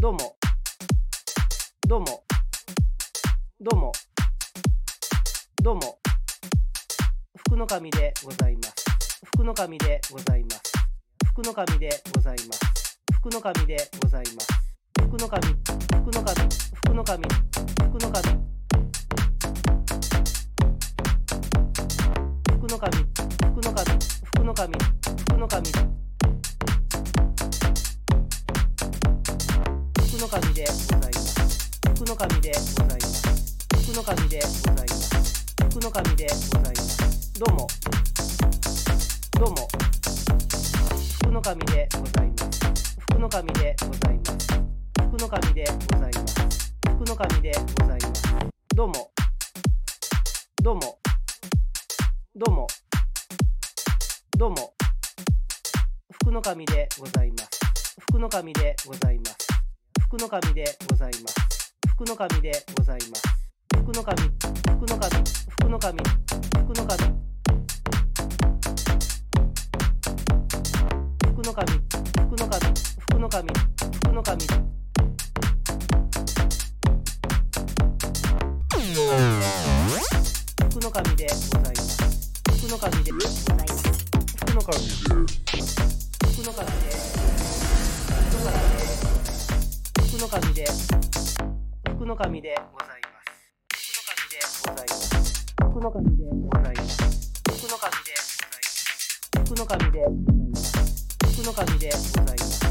どうも、どうも、どうも、どうも、福の神でございます。福の神でございます。福の神でございます。福の神でございます。福の神、福の神、福の神、福の神。福の神、福の神、福の神、福の神。でございます。福の神でございます。福の神でございます。福の神でございます。どうも。どうも。福の神でございます。福の神でございます。福の神でございます。福の神でございます。どうも。どうも。どうも。どうも。福の神でございます。福の神でございます。福の神でございます。福の神でございます。福の神、福の神、福の神、福の神。福の神、福の神、福の神、福の神。福の神でございます。福の神でございます。福の神で。福の神で。の神で。福の神で。ございます福の神で。ございます福の神で。ございます福の神で。福の神で。ございます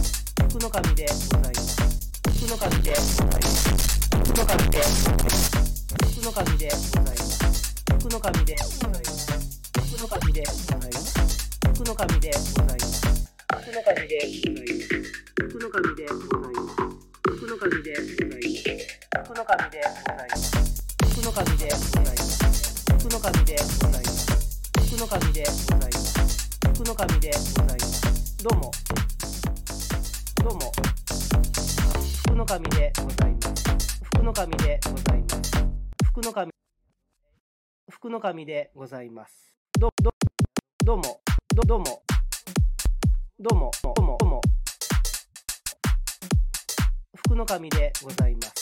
福の神で。ございます福の神で。ございます福の神で。福の神で。ございます福の神で。ございます福の神で。ございます福の神で。ございます福の神で。ございます福の神で。ございます福の神でございます。福の神でございます。福の神でございます。福の神でございます。福の神でございます。どうも。どうも。福の神でございます。福の神でございます。福の神。福の神でございます。ど、ど、どうも。ど、どうも。どうも、どうも、どうも。福の神でございます。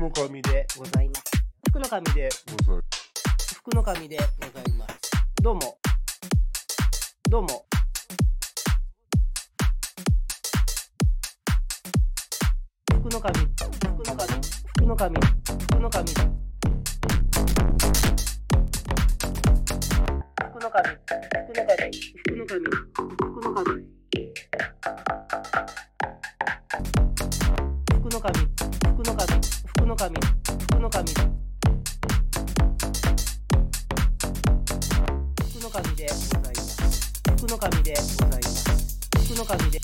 の神でございます。福の神でござい福の神でございます。どうも。どうも。福の神、福の神、福の神、福の神。福の神、福の神、神、福の神。福の神でございます。福の神でございます。福の神で。